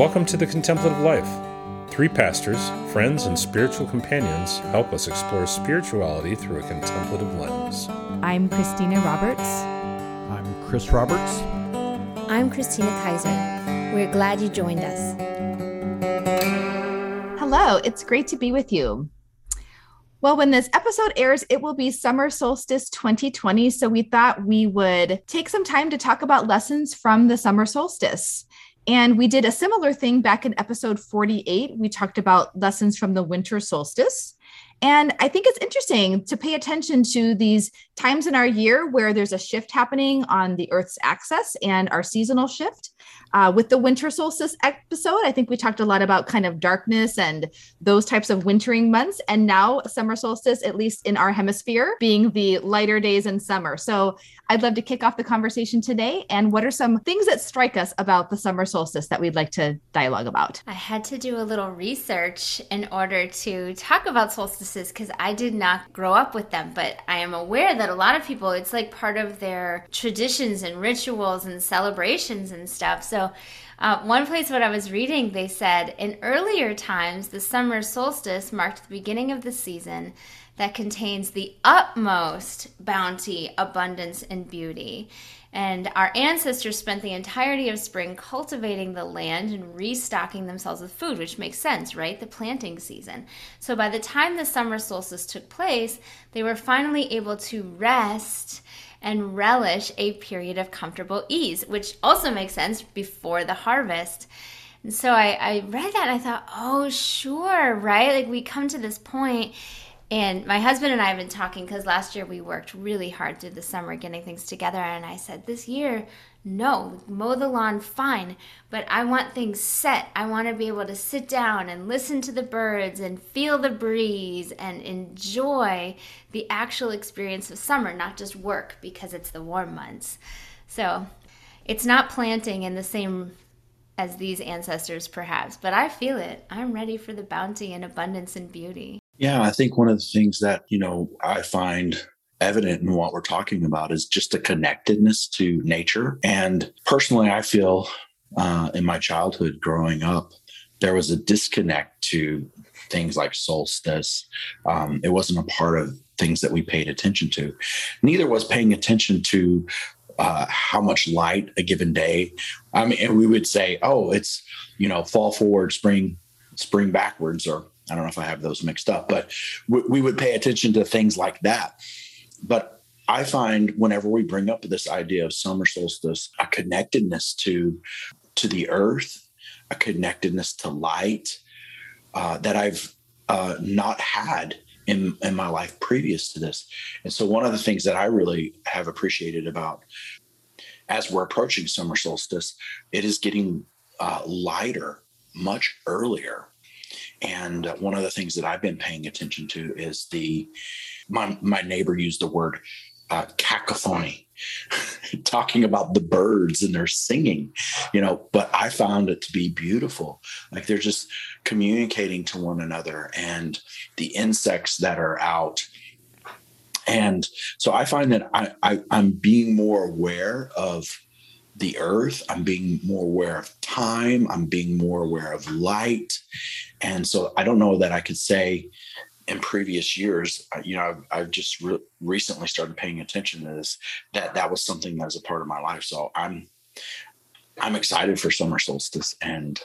Welcome to the Contemplative Life. Three pastors, friends, and spiritual companions help us explore spirituality through a contemplative lens. I'm Christina Roberts. I'm Chris Roberts. I'm Christina Kaiser. We're glad you joined us. Hello, it's great to be with you. Well, when this episode airs, it will be summer solstice 2020. So we thought we would take some time to talk about lessons from the summer solstice. And we did a similar thing back in episode 48. We talked about lessons from the winter solstice. And I think it's interesting to pay attention to these times in our year where there's a shift happening on the Earth's axis and our seasonal shift. Uh, with the winter solstice episode, I think we talked a lot about kind of darkness and those types of wintering months. And now, summer solstice, at least in our hemisphere, being the lighter days in summer. So I'd love to kick off the conversation today. And what are some things that strike us about the summer solstice that we'd like to dialogue about? I had to do a little research in order to talk about solstices because I did not grow up with them, but I am aware that a lot of people, it's like part of their traditions and rituals and celebrations and stuff. So, uh, one place what I was reading, they said in earlier times, the summer solstice marked the beginning of the season that contains the utmost bounty, abundance, and beauty. And our ancestors spent the entirety of spring cultivating the land and restocking themselves with food, which makes sense, right? The planting season. So by the time the summer solstice took place, they were finally able to rest and relish a period of comfortable ease, which also makes sense before the harvest. And so I, I read that and I thought, oh, sure, right? Like we come to this point and my husband and I have been talking because last year we worked really hard through the summer getting things together. And I said, this year, no, mow the lawn fine, but I want things set. I want to be able to sit down and listen to the birds and feel the breeze and enjoy the actual experience of summer, not just work because it's the warm months. So it's not planting in the same as these ancestors, perhaps, but I feel it. I'm ready for the bounty and abundance and beauty. Yeah, I think one of the things that, you know, I find evident in what we're talking about is just a connectedness to nature. And personally, I feel uh, in my childhood growing up, there was a disconnect to things like solstice. Um, it wasn't a part of things that we paid attention to. Neither was paying attention to uh, how much light a given day. I mean, and we would say, oh, it's you know fall forward, spring, spring backwards, or I don't know if I have those mixed up, but we, we would pay attention to things like that. But I find whenever we bring up this idea of summer solstice, a connectedness to to the earth, a connectedness to light uh, that I've uh, not had in, in my life previous to this. And so, one of the things that I really have appreciated about as we're approaching summer solstice, it is getting uh, lighter much earlier and one of the things that I've been paying attention to is the my my neighbor used the word uh, cacophony, talking about the birds and their singing, you know. But I found it to be beautiful. Like they're just communicating to one another, and the insects that are out. And so I find that I, I I'm being more aware of the earth. I'm being more aware of time. I'm being more aware of light. And so I don't know that I could say in previous years, uh, you know, I've, I've just re- recently started paying attention to this, that that was something that was a part of my life. So I'm, I'm excited for summer solstice and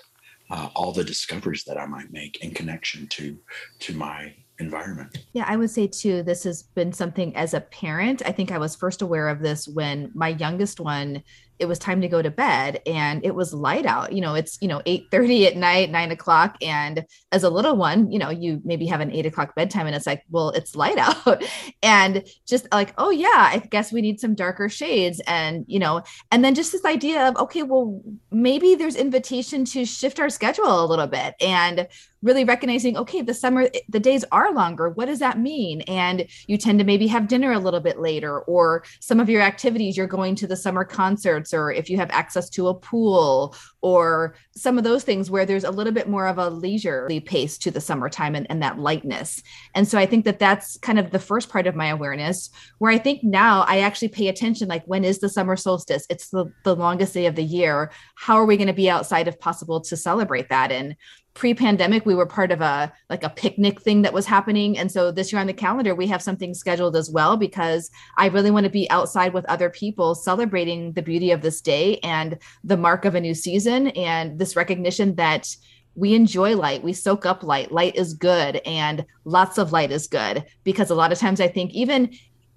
uh, all the discoveries that I might make in connection to, to my environment. Yeah, I would say too, this has been something as a parent. I think I was first aware of this when my youngest one it was time to go to bed and it was light out you know it's you know 8 30 at night 9 o'clock and as a little one you know you maybe have an 8 o'clock bedtime and it's like well it's light out. And just like oh yeah i guess we need some darker shades and you know and then just this idea of okay well maybe there's invitation to shift our schedule a little bit and really recognizing okay the summer eh, the days are longer. What does that mean? And you tend to maybe have dinner a little bit later or some of your activities you're going to the summer concert or if you have access to a pool or some of those things where there's a little bit more of a leisurely pace to the summertime and, and that lightness. And so I think that that's kind of the first part of my awareness where I think now I actually pay attention like when is the summer solstice? It's the, the longest day of the year. How are we going to be outside if possible to celebrate that? And pre-pandemic we were part of a like a picnic thing that was happening. And so this year on the calendar we have something scheduled as well because i really want to be outside with other people celebrating the beauty of this day and the mark of a new season and this recognition that we enjoy light we soak up light light is good and lots of light is good. Because a lot of times i think even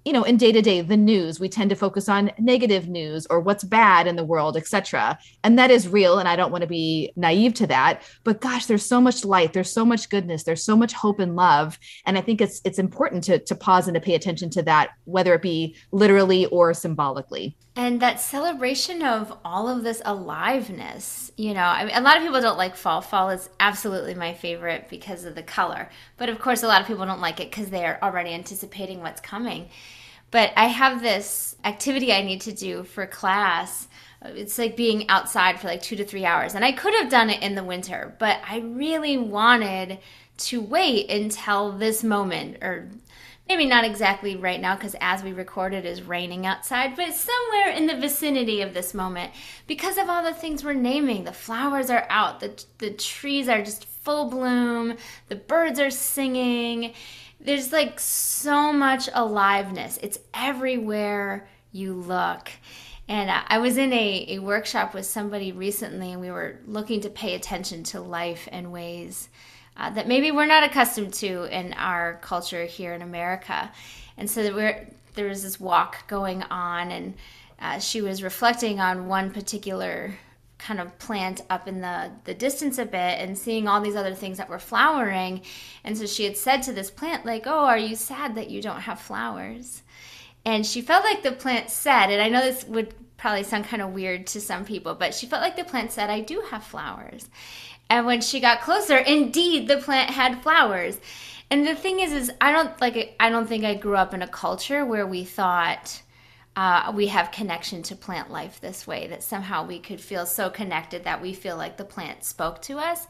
you know in day to day the news we tend to focus on negative news or what's bad in the world etc and that is real and i don't want to be naive to that. But gosh there's so much light there's so much goodness there's so much hope and love. And i think it's it's important to to pause and to pay attention to that whether it be literally or symbolically and that celebration of all of this aliveness you know I mean, a lot of people don't like fall. Fall is absolutely my favorite because of the color. But of course a lot of people don't like it because they're already anticipating what's coming. But i have this activity i need to do for class. It's like being outside for like two to three hours. And i could have done it in the winter but i really wanted to wait until this moment or maybe not exactly right now because as we record it is raining outside but somewhere in the vicinity of this moment. Because of all the things we're naming the flowers are out the, the trees are just full bloom the birds are singing. There's like so much aliveness. It's everywhere you look. And I was in a, a workshop with somebody recently, and we were looking to pay attention to life and ways uh, that maybe we're not accustomed to in our culture here in America. And so there was this walk going on, and uh, she was reflecting on one particular kind of plant up in the, the distance a bit and seeing all these other things that were flowering. And so she had said to this plant, like, Oh, are you sad that you don't have flowers? And she felt like the plant said, and I know this would probably sound kind of weird to some people, but she felt like the plant said, I do have flowers. And when she got closer, indeed, the plant had flowers. And the thing is, is I don't like. I don't think I grew up in a culture where we thought uh, we have connection to plant life this way. That somehow we could feel so connected that we feel like the plant spoke to us.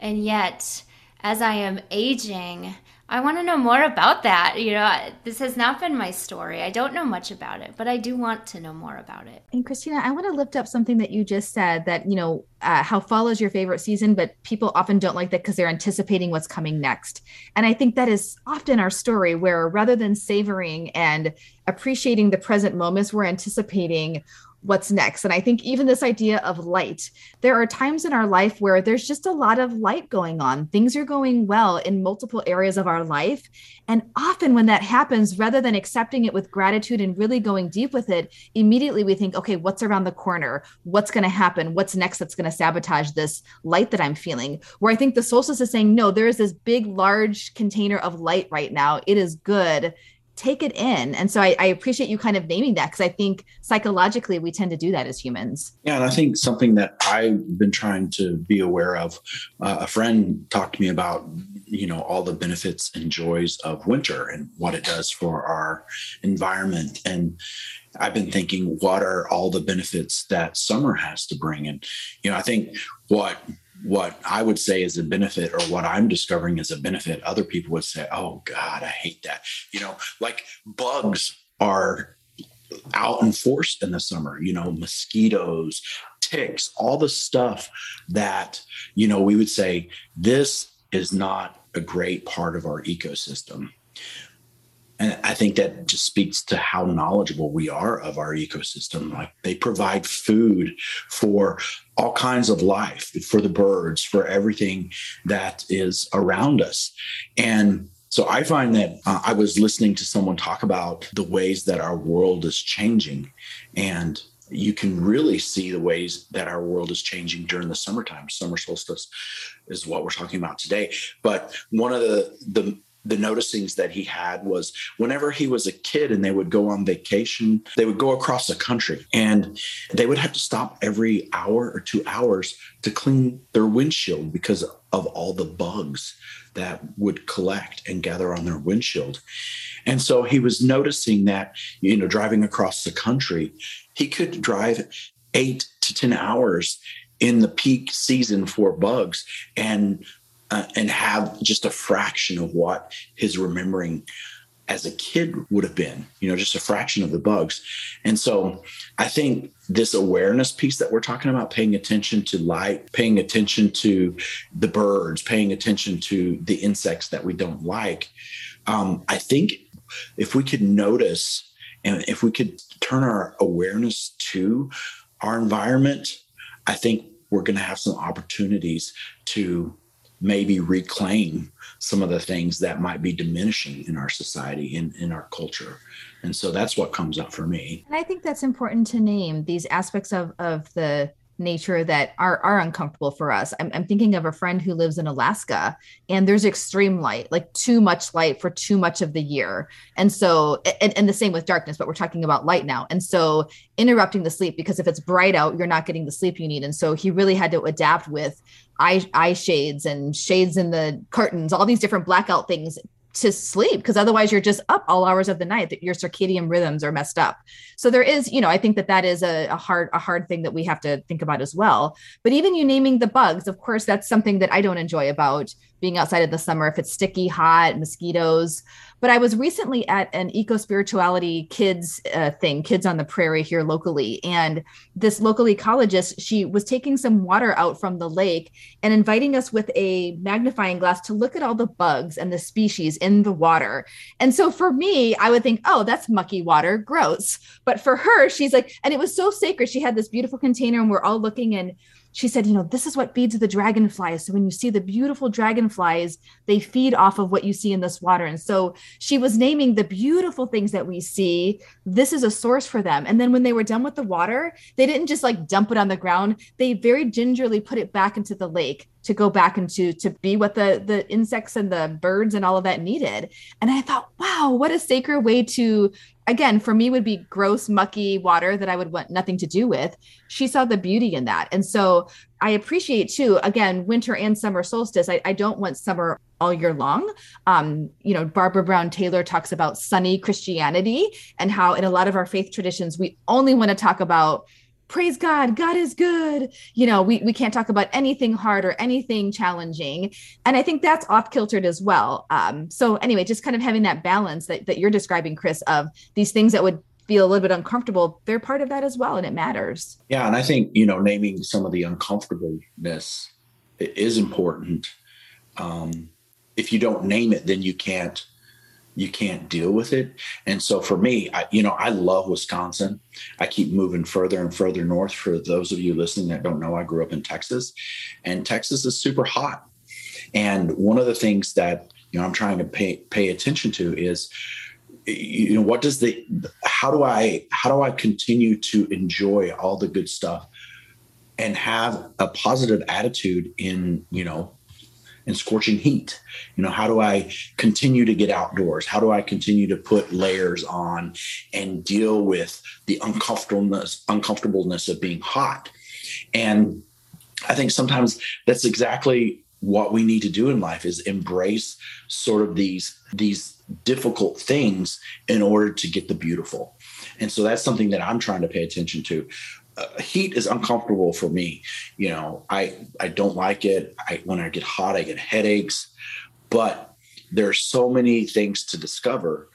And yet, as I am aging, I want to know more about that. You know, this has not been my story. I don't know much about it, but I do want to know more about it. And Christina, I want to lift up something that you just said that, you know, uh, how fall is your favorite season, but people often don't like that because they're anticipating what's coming next. And I think that is often our story where rather than savoring and appreciating the present moments, we're anticipating what's next. And I think even this idea of light, there are times in our life where there's just a lot of light going on. Things are going well in multiple areas of our life. And often when that happens, rather than accepting it with gratitude and really going deep with it, immediately we think, okay, what's around the corner? What's going to happen? What's next that's going to sabotage this light that I'm feeling? Where I think the solstice is saying, no, there is this big, large container of light right now. It is good take it in. And so I, I appreciate you kind of naming that because I think psychologically we tend to do that as humans. Yeah, and I think something that I've been trying to be aware of. Uh, a friend talked to me about you know all the benefits and joys of winter and what it does for our environment and I've been thinking, what are all the benefits that summer has to bring? And, you know, I think what what I would say is a benefit or what I'm discovering is a benefit, other people would say, oh God, I hate that. You know, like bugs are out in force in the summer, you know, mosquitoes, ticks, all the stuff that, you know, we would say this is not a great part of our ecosystem. And I think that just speaks to how knowledgeable we are of our ecosystem. Like they provide food for all kinds of life, for the birds, for everything that is around us. And so I find that uh, I was listening to someone talk about the ways that our world is changing. And you can really see the ways that our world is changing during the summertime. Summer solstice is what we're talking about today. But one of the, the the noticings that he had was whenever he was a kid and they would go on vacation, they would go across the country and they would have to stop every hour or two hours to clean their windshield because of all the bugs that would collect and gather on their windshield. And so he was noticing that, you know, driving across the country, he could drive eight to 10 hours in the peak season for bugs and uh, and have just a fraction of what his remembering as a kid would have been, you know, just a fraction of the bugs. And so I think this awareness piece that we're talking about, paying attention to light, paying attention to the birds, paying attention to the insects that we don't like. Um, I think if we could notice and if we could turn our awareness to our environment, I think we're going to have some opportunities to maybe reclaim some of the things that might be diminishing in our society in, in our culture. And so that's what comes up for me. And i think that's important to name these aspects of of the nature that are are uncomfortable for us. I'm, I'm, thinking of a friend who lives in Alaska, and there's extreme light, like too much light for too much of the year, and so and, and the same with darkness. But we're talking about light now, and so interrupting the sleep because if it's bright out, you're not getting the sleep you need, and so he really had to adapt with eye eye shades and shades in the curtains, all these different blackout things to sleep because otherwise you're just up all hours of the night that your circadian rhythms are messed up. So there is you know i think that that is a, a, hard a hard thing that we have to think about as well. But even you naming the bugs of course that's something that i don't enjoy about being outside in the summer if it's sticky hot mosquitoes but I was recently at an eco spirituality kids uh, thing, Kids on the Prairie here locally. And this local ecologist, she was taking some water out from the lake and inviting us with a magnifying glass to look at all the bugs and the species in the water. And so for me, I would think, oh, that's mucky water, gross. But for her, she's like, and it was so sacred. She had this beautiful container and we're all looking and she said, you know, this is what feeds the dragonflies. So when you see the beautiful dragonflies, they feed off of what you see in this water. And so she was naming the beautiful things that we see. This is a source for them. And then when they were done with the water, they didn't just like dump it on the ground. They very gingerly put it back into the lake to go back into to be what the the insects and the birds and all of that needed and i thought wow what a sacred way to again for me would be gross mucky water that i would want nothing to do with. She saw the beauty in that. And so i appreciate too again winter and summer solstice. I, I don't want summer all year long. Um, you know barbara brown taylor talks about sunny christianity and how in a lot of our faith traditions we only want to talk about praise God, God is good. You know, we, we can't talk about anything hard or anything challenging. And I think that's off kiltered as well. Um, so anyway, just kind of having that balance that, that you're describing, Chris, of these things that would feel a little bit uncomfortable, they're part of that as well. And it matters. Yeah. And I think, you know, naming some of the uncomfortableness is important. Um, if you don't name it, then you can't you can't deal with it. And so for me, I, you know, I love Wisconsin. I keep moving further and further north. For those of you listening that don't know, I grew up in Texas, and Texas is super hot. And one of the things that you know I'm trying to pay pay attention to is you know what does the how do I how do I continue to enjoy all the good stuff and have a positive attitude in you know in scorching heat. You know how do i continue to get outdoors? How do i continue to put layers on and deal with the uncomfortableness uncomfortableness of being hot? And i think sometimes that's exactly what we need to do in life is embrace sort of these these difficult things in order to get the beautiful. And so that's something that i'm trying to pay attention to uh, heat is uncomfortable for me. You know, I I don't like it. I when I get hot, I get headaches. But there's so many things to discover,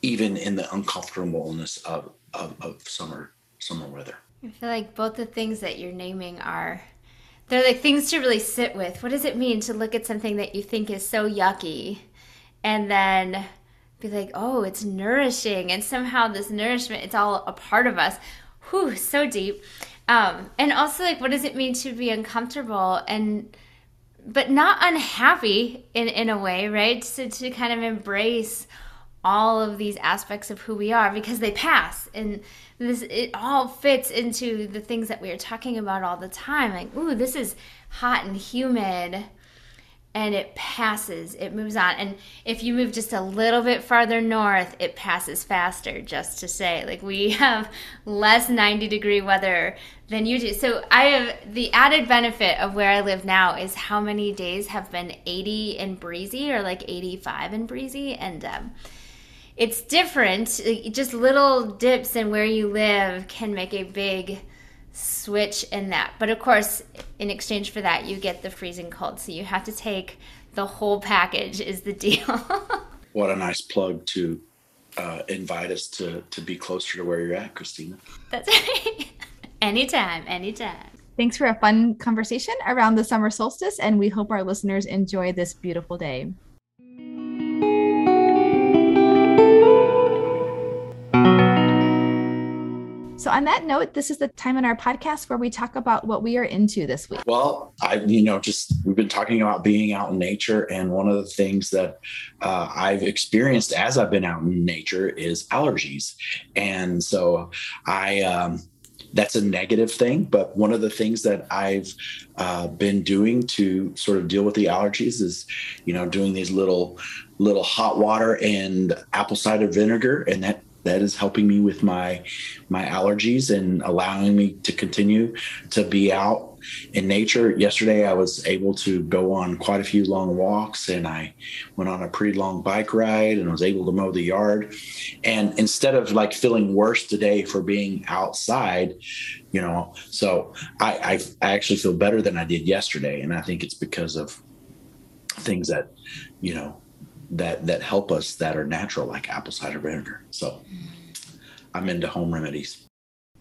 even in the uncomfortableness of, of, of summer summer weather. I feel like both the things that you're naming are they're like things to really sit with. What does it mean to look at something that you think is so yucky and then be like, oh, it's nourishing. And somehow this nourishment, it's all a part of us whew, so deep. Um, and also like what does it mean to be uncomfortable and but not unhappy in in a way, right? So to kind of embrace all of these aspects of who we are because they pass and this it all fits into the things that we are talking about all the time like ooh this is hot and humid and it passes, it moves on. And if you move just a little bit farther north, it passes faster, just to say. Like we have less 90 degree weather than you do. So I have the added benefit of where I live now is how many days have been 80 and breezy or like 85 and breezy. And um, it's different. Just little dips in where you live can make a big switch in that. But of course, in exchange for that, you get the freezing cold. So you have to take the whole package, is the deal. what a nice plug to uh, invite us to, to be closer to where you're at, Christina. That's right. anytime, anytime. Thanks for a fun conversation around the summer solstice, and we hope our listeners enjoy this beautiful day. So, on that note, this is the time in our podcast where we talk about what we are into this week. Well, I, you know, just we've been talking about being out in nature, and one of the things that uh, I've experienced as I've been out in nature is allergies, and so I. Um, that's a negative thing. But one of the things that I've uh, been doing to sort of deal with the allergies is, you know, doing these little little hot water and apple cider vinegar, and that that is helping me with my my allergies and allowing me to continue to be out in nature. Yesterday i was able to go on quite a few long walks and i went on a pretty long bike ride and I was able to mow the yard. And instead of like feeling worse today for being outside you know so i i, I actually feel better than i did yesterday. And i think it's because of things that you know that that help us that are natural, like apple cider vinegar. So I'm into home remedies.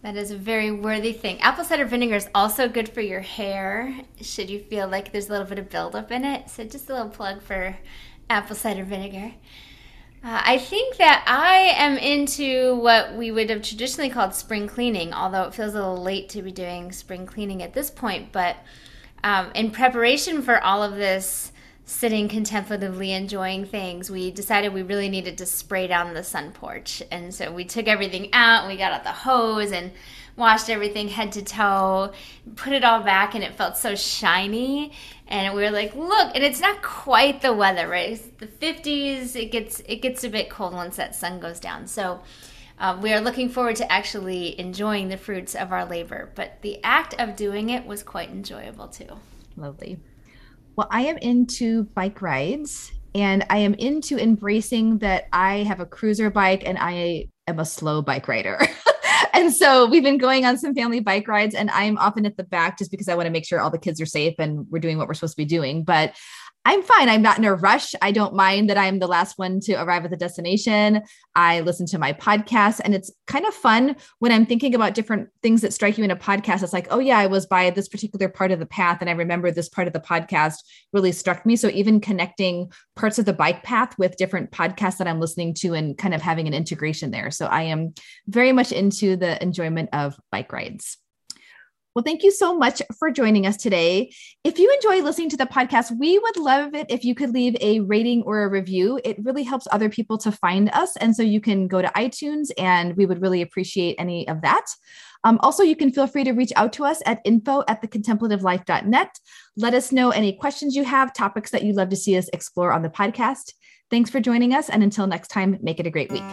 That is a very worthy thing. Apple cider vinegar is also good for your hair. Should you feel like there's a little bit of buildup in it, so just a little plug for apple cider vinegar. Uh, I think that I am into what we would have traditionally called spring cleaning, although it feels a little late to be doing spring cleaning at this point. But um, in preparation for all of this sitting contemplatively enjoying things, we decided we really needed to spray down the sun porch. And so we took everything out we got out the hose and washed everything head to toe, put it all back, and it felt so shiny. And we were like, look, and it's not quite the weather, right? It's the 50s. It gets it gets a bit cold once that sun goes down. So uh, we are looking forward to actually enjoying the fruits of our labor. But the act of doing it was quite enjoyable too. Lovely. Well, I am into bike rides and I am into embracing that I have a cruiser bike and I am a slow bike rider. and so we've been going on some family bike rides and I'm often at the back just because I want to make sure all the kids are safe and we're doing what we're supposed to be doing. But I'm fine. I'm not in a rush. I don't mind that I'm the last one to arrive at the destination. I listen to my podcast, and it's kind of fun when I'm thinking about different things that strike you in a podcast. It's like, oh, yeah, I was by this particular part of the path, and I remember this part of the podcast really struck me. So, even connecting parts of the bike path with different podcasts that I'm listening to and kind of having an integration there. So, I am very much into the enjoyment of bike rides. Well, thank you so much for joining us today. If you enjoy listening to the podcast, we would love it if you could leave a rating or a review. It really helps other people to find us. And so you can go to iTunes, and we would really appreciate any of that. Um, also, you can feel free to reach out to us at info at thecontemplativelife.net. Let us know any questions you have, topics that you'd love to see us explore on the podcast. Thanks for joining us. And until next time, make it a great week.